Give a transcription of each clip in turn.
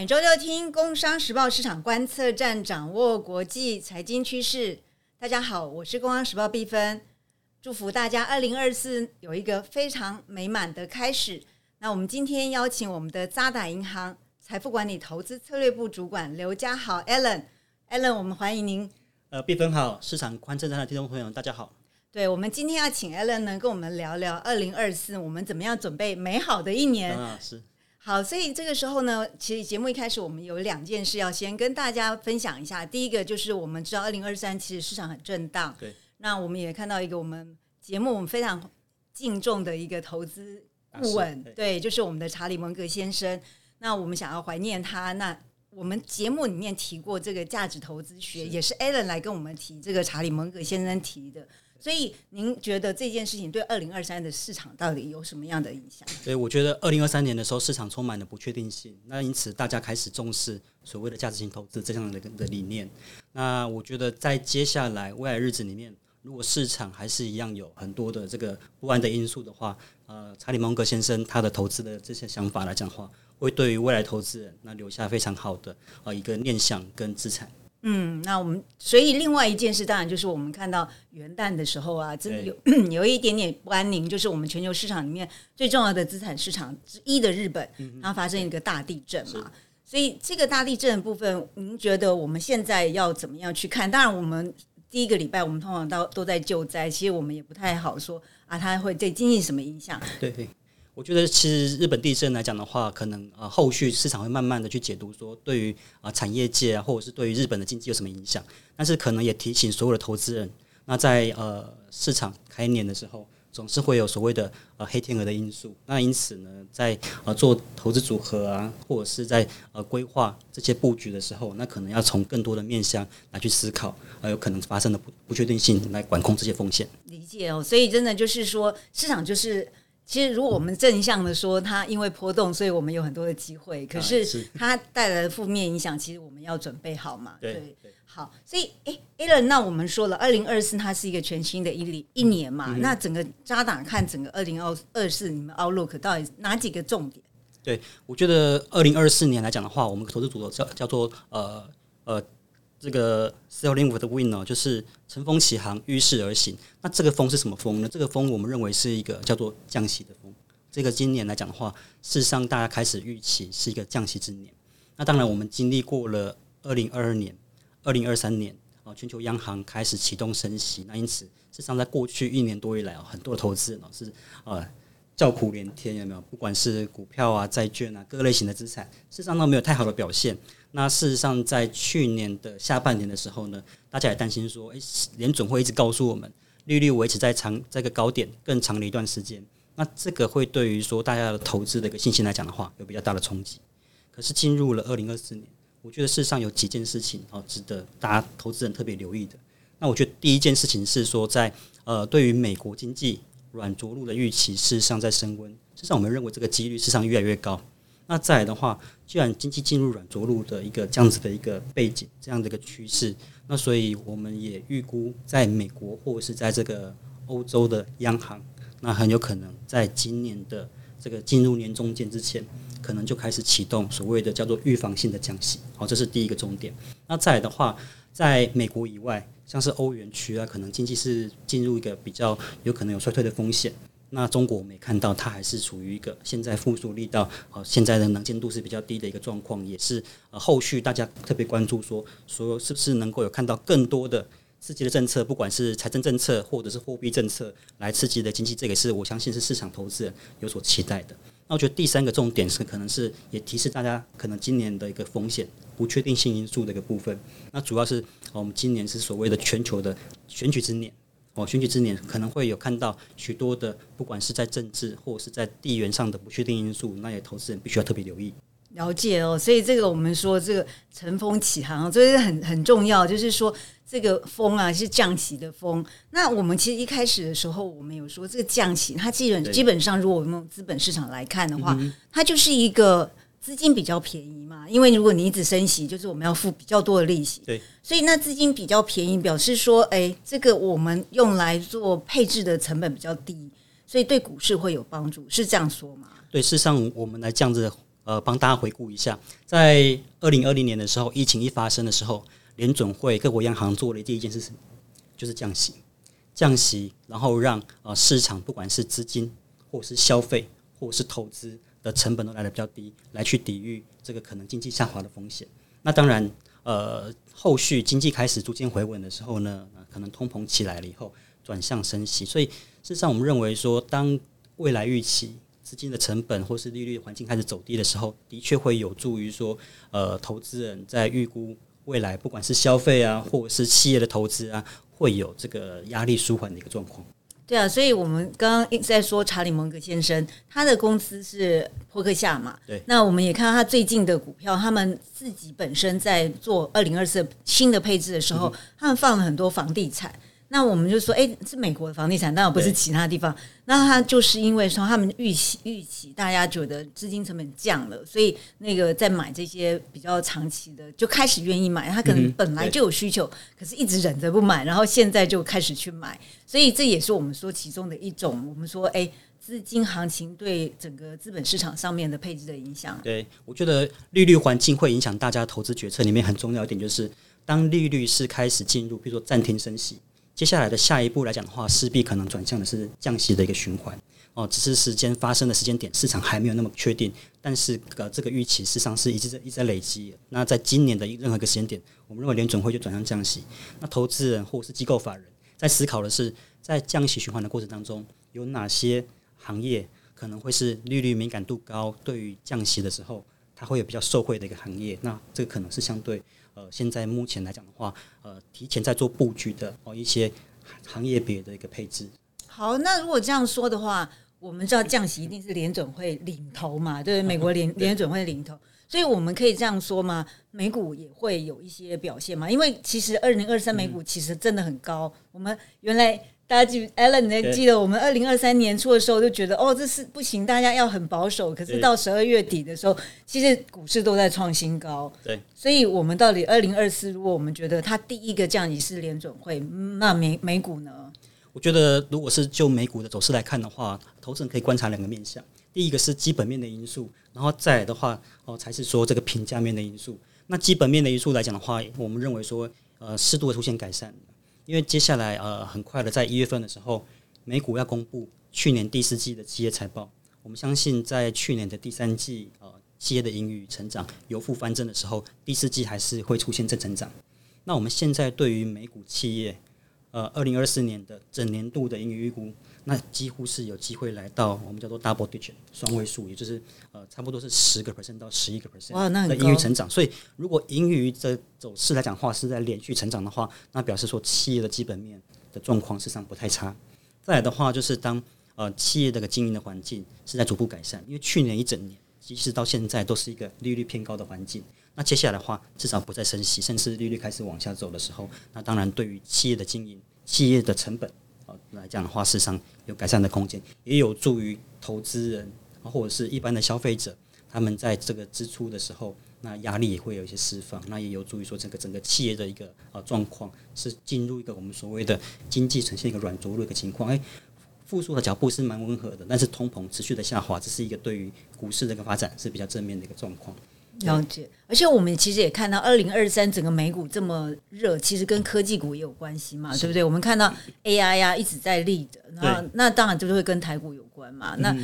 每周六听《工商时报》市场观测站，掌握国际财经趋势。大家好，我是《工商时报》毕芬，祝福大家二零二四有一个非常美满的开始。那我们今天邀请我们的渣打银行财富管理投资策略部主管刘家豪 Allen，Allen，我们欢迎您。呃，毕芬好，市场观测站的听众朋友大家好。对，我们今天要请 Allen 呢，跟我们聊聊二零二四，我们怎么样准备美好的一年。啊，是。好，所以这个时候呢，其实节目一开始我们有两件事要先跟大家分享一下。第一个就是我们知道二零二三其实市场很震荡，对。那我们也看到一个我们节目我们非常敬重的一个投资顾问，对，就是我们的查理蒙格先生。那我们想要怀念他。那我们节目里面提过这个价值投资学，也是 Alan 来跟我们提这个查理蒙格先生提的。所以，您觉得这件事情对二零二三的市场到底有什么样的影响？对，我觉得二零二三年的时候，市场充满了不确定性，那因此大家开始重视所谓的价值型投资这样的的理念。那我觉得在接下来未来日子里面，如果市场还是一样有很多的这个不安的因素的话，呃，查理芒格先生他的投资的这些想法来讲的话，会对于未来投资人那留下非常好的啊一个念想跟资产。嗯，那我们所以另外一件事，当然就是我们看到元旦的时候啊，真的有 有一点点不安宁，就是我们全球市场里面最重要的资产市场之一的日本，它发生一个大地震嘛。所以这个大地震的部分，您觉得我们现在要怎么样去看？当然，我们第一个礼拜我们通常都都在救灾，其实我们也不太好说啊，它会对经济什么影响？对对。我觉得其实日本地震来讲的话，可能呃后续市场会慢慢的去解读说，对于啊产业界啊，或者是对于日本的经济有什么影响。但是可能也提醒所有的投资人，那在呃市场开年的时候，总是会有所谓的呃黑天鹅的因素。那因此呢，在呃做投资组合啊，或者是在呃规划这些布局的时候，那可能要从更多的面向来去思考，呃有可能发生的不不确定性来管控这些风险。理解哦，所以真的就是说，市场就是。其实，如果我们正向的说，它因为波动，所以我们有很多的机会。可是，它带来的负面影响，其实我们要准备好嘛？对，好。所以，哎 a l a n 那我们说了，二零二四它是一个全新的一年一年嘛？那整个渣打看整个二零二二四，你们 Outlook 到底哪几个重点？对，我觉得二零二四年来讲的话，我们投资组合叫叫做呃呃。这个 sailing with the wind 呢，就是乘风起航，遇势而行。那这个风是什么风呢？这个风我们认为是一个叫做降息的风。这个今年来讲的话，事实上大家开始预期是一个降息之年。那当然，我们经历过了二零二二年、二零二三年啊，全球央行开始启动升息。那因此，事实上在过去一年多以来啊，很多的投资人是啊叫苦连天，有没有？不管是股票啊、债券啊，各类型的资产，事实上都没有太好的表现。那事实上，在去年的下半年的时候呢，大家也担心说，诶，联总会一直告诉我们，利率维持在长这个高点更长的一段时间，那这个会对于说大家的投资的一个信心来讲的话，有比较大的冲击。可是进入了二零二四年，我觉得事实上有几件事情哦，值得大家投资人特别留意的。那我觉得第一件事情是说，在呃，对于美国经济软着陆的预期，事实上在升温，事实上我们认为这个几率事实上越来越高。那再来的话，既然经济进入软着陆的一个这样子的一个背景，这样的一个趋势，那所以我们也预估，在美国或者是在这个欧洲的央行，那很有可能在今年的这个进入年中间之前，可能就开始启动所谓的叫做预防性的降息。好，这是第一个重点。那再来的话，在美国以外，像是欧元区啊，可能经济是进入一个比较有可能有衰退的风险。那中国我们也看到，它还是处于一个现在复苏力道，呃，现在的能见度是比较低的一个状况，也是呃后续大家特别关注说，说是不是能够有看到更多的刺激的政策，不管是财政政策或者是货币政策来刺激的经济，这也是我相信是市场投资人有所期待的。那我觉得第三个重点是，可能是也提示大家，可能今年的一个风险不确定性因素的一个部分。那主要是我们今年是所谓的全球的选举之年。哦，选举之年可能会有看到许多的，不管是在政治或者是在地缘上的不确定因素，那也投资人必须要特别留意。了解哦，所以这个我们说这个乘风起航，这是很很重要。就是说这个风啊是降息的风。那我们其实一开始的时候，我们有说这个降息，它基本基本上，如果我们用资本市场来看的话，它就是一个。资金比较便宜嘛，因为如果你一直升息，就是我们要付比较多的利息。对，所以那资金比较便宜，表示说，哎，这个我们用来做配置的成本比较低，所以对股市会有帮助，是这样说吗？对，事实上我们来这样子呃帮大家回顾一下，在二零二零年的时候，疫情一发生的时候，联准会各国央行做的第一件事情就是降息，降息，然后让呃市场不管是资金或是消费或是投资的成本都来的比较低，来去抵御这个可能经济下滑的风险。那当然，呃，后续经济开始逐渐回稳的时候呢，可能通膨起来了以后转向升息，所以事实上我们认为说，当未来预期资金的成本或是利率环境开始走低的时候，的确会有助于说，呃，投资人在预估未来不管是消费啊，或者是企业的投资啊，会有这个压力舒缓的一个状况。对啊，所以我们刚刚在说查理蒙格先生，他的公司是波克夏嘛。对。那我们也看到他最近的股票，他们自己本身在做二零二四新的配置的时候，他们放了很多房地产。那我们就说，哎，是美国的房地产，当然不是其他地方。那他就是因为说，他们预期预期大家觉得资金成本降了，所以那个在买这些比较长期的，就开始愿意买。他可能本来就有需求，可是一直忍着不买，然后现在就开始去买。所以这也是我们说其中的一种。我们说，哎，资金行情对整个资本市场上面的配置的影响。对，我觉得利率环境会影响大家投资决策。里面很重要一点就是，当利率是开始进入，比如说暂停升息。接下来的下一步来讲的话，势必可能转向的是降息的一个循环哦，只是时间发生的时间点，市场还没有那么确定。但是呃，这个预期事实上是一直在一直在累积。那在今年的任何一个时间点，我们认为联准会就转向降息。那投资人或是机构法人在思考的是，在降息循环的过程当中，有哪些行业可能会是利率敏感度高，对于降息的时候，它会有比较受惠的一个行业。那这个可能是相对。呃，现在目前来讲的话，呃，提前在做布局的哦一些行业别的一个配置。好，那如果这样说的话，我们知道降息一定是联准会领头嘛，对美国联 联准会领头，所以我们可以这样说吗？美股也会有一些表现嘛？因为其实二零二三美股其实真的很高，我们原来。大家记，Allen，你还记得我们二零二三年初的时候就觉得，哦，这是不行，大家要很保守。可是到十二月底的时候，其实股市都在创新高。对，所以我们到底二零二四，如果我们觉得它第一个降息是联准会，那美美股呢？我觉得，如果是就美股的走势来看的话，投资人可以观察两个面向。第一个是基本面的因素，然后再来的话，哦，才是说这个评价面的因素。那基本面的因素来讲的话，我们认为说，呃，适度的出现改善。因为接下来呃很快的在一月份的时候，美股要公布去年第四季的企业财报。我们相信在去年的第三季呃企业的盈余成长由负翻正的时候，第四季还是会出现正增长。那我们现在对于美股企业呃二零二四年的整年度的盈余预估。那几乎是有机会来到我们叫做 double digit 双位数，也就是呃差不多是十个 percent 到十一个 percent 的盈余成长。所以如果盈余的走势来讲话是在连续成长的话，那表示说企业的基本面的状况事实上不太差。再来的话就是当呃企业这个经营的环境是在逐步改善，因为去年一整年即使到现在都是一个利率偏高的环境。那接下来的话至少不再升息，甚至利率开始往下走的时候，那当然对于企业的经营、企业的成本。来讲的话，事实上有改善的空间，也有助于投资人或者是一般的消费者，他们在这个支出的时候，那压力也会有一些释放，那也有助于说这个整个企业的一个呃状况是进入一个我们所谓的经济呈现一个软着陆的一个情况。哎，复苏的脚步是蛮温和的，但是通膨持续的下滑，这是一个对于股市的一个发展是比较正面的一个状况。了解，而且我们其实也看到，二零二三整个美股这么热，其实跟科技股也有关系嘛，对不对？我们看到 AI 呀一直在立的，那那当然就是会跟台股有关嘛。那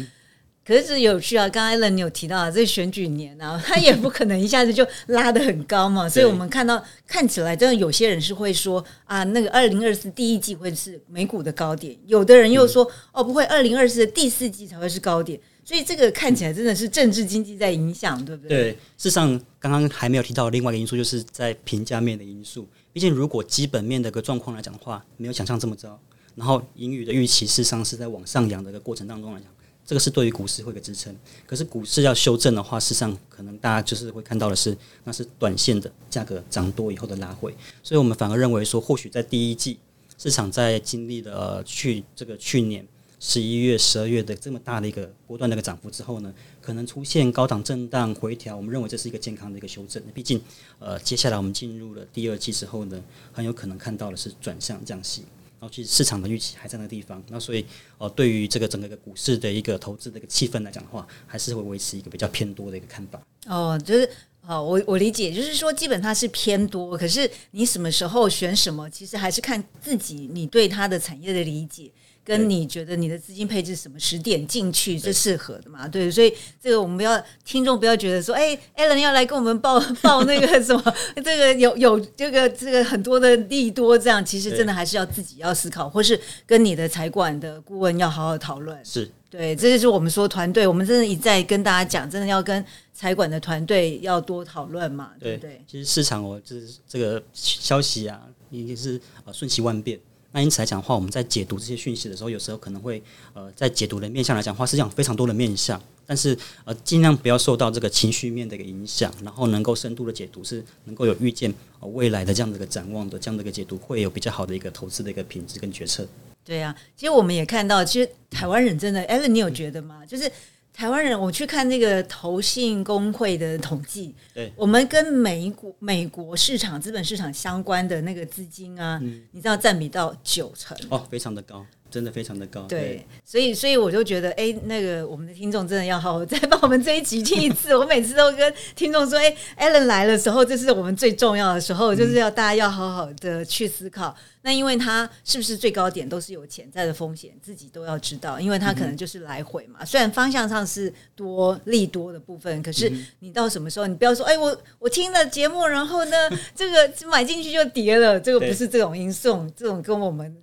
可是有趣啊，刚才 Allen 你有提到啊，这选举年啊，他也不可能一下子就拉得很高嘛，所以我们看到看起来真的有些人是会说啊，那个二零二四第一季会是美股的高点，有的人又说哦不会，二零二四的第四季才会是高点。所以这个看起来真的是政治经济在影响，对不对？对，事实上刚刚还没有提到另外一个因素，就是在评价面的因素。毕竟如果基本面的个状况来讲的话，没有想象这么糟，然后盈余的预期事实上是在往上扬的一个过程当中来讲，这个是对于股市会个支撑。可是股市要修正的话，事实上可能大家就是会看到的是，那是短线的价格涨多以后的拉回。所以我们反而认为说，或许在第一季市场在经历了去这个去年。十一月、十二月的这么大的一个波段的一个涨幅之后呢，可能出现高档震荡回调，我们认为这是一个健康的一个修正。毕竟，呃，接下来我们进入了第二季之后呢，很有可能看到的是转向降息。然后其实市场的预期还在那个地方，那所以呃，对于这个整个的股市的一个投资的一个气氛来讲的话，还是会维持一个比较偏多的一个看法。哦，就是好，我我理解，就是说基本它是偏多，可是你什么时候选什么，其实还是看自己你对它的产业的理解。跟你觉得你的资金配置什么时点进去是适合的嘛？对，所以这个我们不要听众不要觉得说，哎，Allen 要来跟我们报 报那个什么，这个有有这个这个很多的利多，这样其实真的还是要自己要思考，或是跟你的财管的顾问要好好讨论。是对，这就是我们说团队，我们真的一再跟大家讲，真的要跟财管的团队要多讨论嘛，对不对？其实市场哦，就是这个消息啊，已经是啊瞬息万变。那因此来讲的话，我们在解读这些讯息的时候，有时候可能会呃，在解读的面向来讲的话，实际上非常多的面向，但是呃，尽量不要受到这个情绪面的一个影响，然后能够深度的解读，是能够有预见未来的这样的一个展望的这样的一个解读，会有比较好的一个投资的一个品质跟决策。对啊，其实我们也看到，其实台湾人真的哎你有觉得吗？就是。台湾人，我去看那个投信工会的统计，对，我们跟美国美国市场资本市场相关的那个资金啊，你知道占比到九成。哦，非常的高。真的非常的高，对，所以所以我就觉得，哎，那个我们的听众真的要好好再帮我们这一集听一次。我每次都跟听众说，哎，Allen 来的时候，这是我们最重要的时候，就是要大家要好好的去思考。那因为它是不是最高点都是有潜在的风险，自己都要知道，因为它可能就是来回嘛。虽然方向上是多利多的部分，可是你到什么时候，你不要说，哎，我我听了节目，然后呢，这个买进去就跌了，这个不是这种因素，这种跟我们。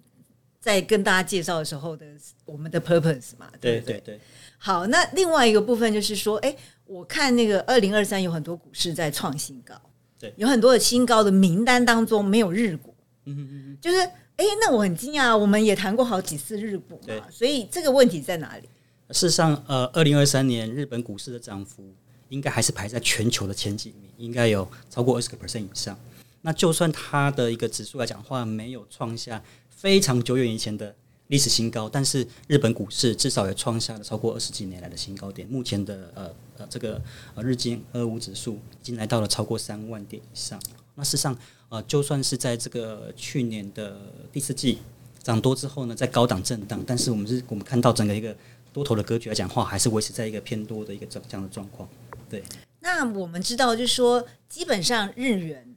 在跟大家介绍的时候的我们的 purpose 嘛，对对对。好，那另外一个部分就是说，哎，我看那个二零二三有很多股市在创新高，对，有很多的新高的名单当中没有日股，嗯嗯嗯，就是，哎，那我很惊讶，我们也谈过好几次日股嘛，所以这个问题在哪里？事实上，呃，二零二三年日本股市的涨幅应该还是排在全球的前几名，应该有超过二十个 percent 以上。那就算它的一个指数来讲话，没有创下。非常久远以前的历史新高，但是日本股市至少也创下了超过二十几年来的新高点。目前的呃呃这个呃日经二五指数已经来到了超过三万点以上。那事实上呃就算是在这个去年的第四季涨多之后呢，在高档震荡，但是我们是我们看到整个一个多头的格局来讲话，还是维持在一个偏多的一个这这样的状况。对。那我们知道，就是说基本上日元。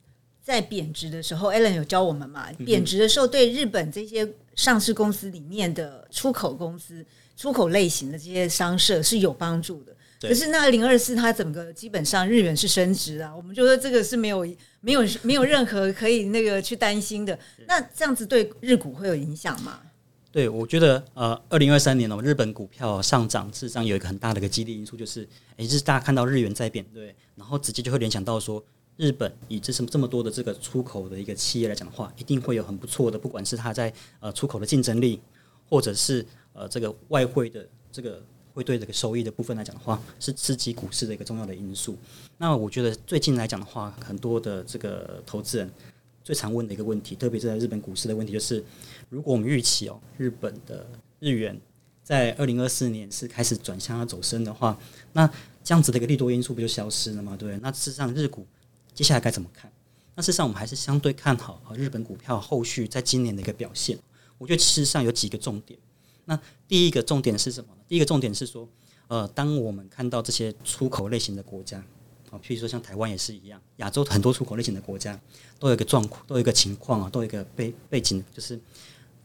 在贬值的时候，Allen 有教我们嘛？贬值的时候，对日本这些上市公司里面的出口公司、出口类型的这些商社是有帮助的。可是那二零二四它整个基本上日元是升值啊，我们就说这个是没有、没有、没有任何可以那个去担心的。那这样子对日股会有影响吗？对，我觉得呃，二零二三年哦，日本股票上涨，事实上有一个很大的一个激励因素，就是诶，就是大家看到日元在贬，对，然后直接就会联想到说。日本以这什这么多的这个出口的一个企业来讲的话，一定会有很不错的，不管是它在呃出口的竞争力，或者是呃这个外汇的这个汇兑这个收益的部分来讲的话，是刺激股市的一个重要的因素。那我觉得最近来讲的话，很多的这个投资人最常问的一个问题，特别是在日本股市的问题，就是如果我们预期哦，日本的日元在二零二四年是开始转向要走升的话，那这样子的一个利多因素不就消失了吗？对，那事实上日股。接下来该怎么看？那事实上，我们还是相对看好啊日本股票后续在今年的一个表现。我觉得事实上有几个重点。那第一个重点是什么呢？第一个重点是说，呃，当我们看到这些出口类型的国家，啊，譬如说像台湾也是一样，亚洲很多出口类型的国家都有一个状况，都有一个情况啊，都有一个背背景，就是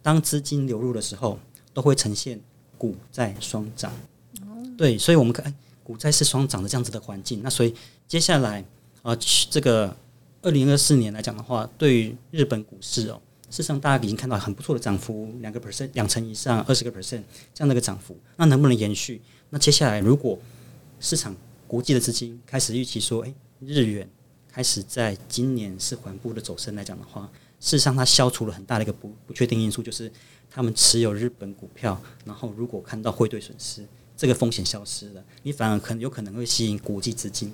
当资金流入的时候，都会呈现股债双涨。对，所以我们看股债是双涨的这样子的环境。那所以接下来。啊，这个二零二四年来讲的话，对于日本股市哦，事实上大家已经看到很不错的涨幅，两个 percent，两成以上，二十个 percent 这样的一个涨幅，那能不能延续？那接下来如果市场国际的资金开始预期说，诶，日元开始在今年是缓步的走升来讲的话，事实上它消除了很大的一个不不确定因素，就是他们持有日本股票，然后如果看到汇兑损失，这个风险消失了，你反而可能有可能会吸引国际资金。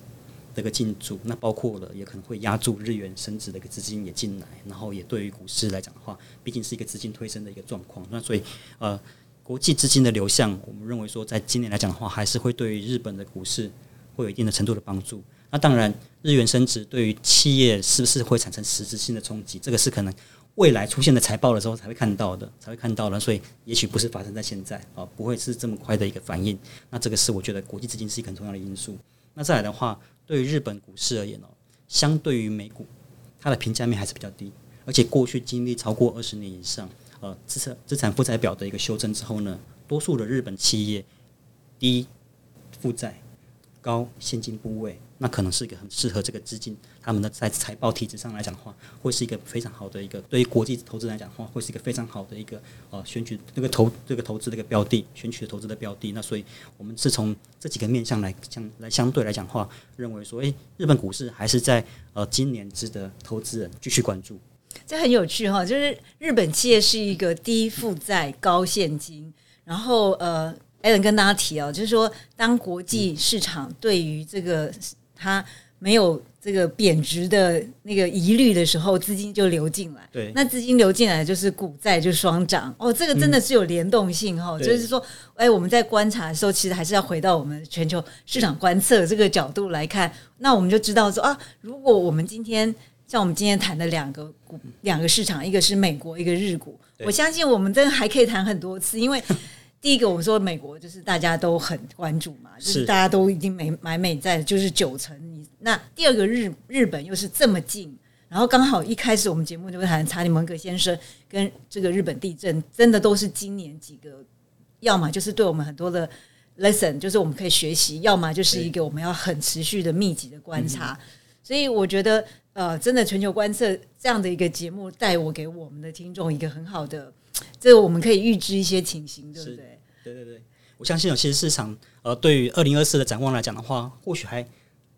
这个进驻，那包括了也可能会压住日元升值的一个资金也进来，然后也对于股市来讲的话，毕竟是一个资金推升的一个状况。那所以呃，国际资金的流向，我们认为说，在今年来讲的话，还是会对于日本的股市会有一定的程度的帮助。那当然，日元升值对于企业是不是会产生实质性的冲击，这个是可能未来出现的财报的时候才会看到的，才会看到的，所以也许不是发生在现在啊，不会是这么快的一个反应。那这个是我觉得国际资金是一个很重要的因素。那再来的话，对于日本股市而言哦，相对于美股，它的评价面还是比较低，而且过去经历超过二十年以上，呃，资产资产负债表的一个修正之后呢，多数的日本企业低负债、高现金部位。那可能是一个很适合这个资金，他们的在财报体制上来讲的话，会是一个非常好的一个对于国际投资来讲的话，会是一个非常好的一个呃选取这个投这个投资的一个标的，选取的投资的标的。那所以我们是从这几个面向来相来相对来讲的话，认为说，诶，日本股市还是在呃今年值得投资人继续关注。这很有趣哈，就是日本企业是一个低负债、高现金，然后呃，Allen 跟大家提哦，就是说当国际市场对于这个它没有这个贬值的那个疑虑的时候，资金就流进来。对，那资金流进来就是股债就双涨。哦，这个真的是有联动性哈。就是说，哎，我们在观察的时候，其实还是要回到我们全球市场观测这个角度来看。那我们就知道说啊，如果我们今天像我们今天谈的两个股两个市场，一个是美国，一个日股，我相信我们真的还可以谈很多次，因为。第一个，我们说美国就是大家都很关注嘛，就是大家都已经买买美债，就是九成。你那第二个日日本又是这么近，然后刚好一开始我们节目就会谈查理蒙格先生跟这个日本地震，真的都是今年几个，要么就是对我们很多的 lesson，就是我们可以学习，要么就是一个我们要很持续的密集的观察。所以我觉得，呃，真的全球观测这样的一个节目，带我给我们的听众一个很好的。这个我们可以预知一些情形，对不对？对对对，我相信有些市场呃，对于二零二四的展望来讲的话，或许还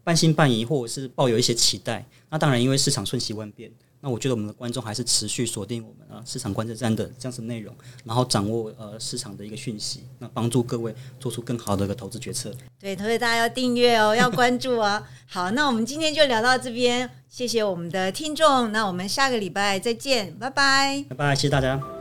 半信半疑，或者是抱有一些期待。那当然，因为市场瞬息万变，那我觉得我们的观众还是持续锁定我们啊市场观测站的这样子内容，然后掌握呃市场的一个讯息，那帮助各位做出更好的一个投资决策。对，所以大家要订阅哦，要关注哦。好，那我们今天就聊到这边，谢谢我们的听众，那我们下个礼拜再见，拜拜，拜拜，谢谢大家。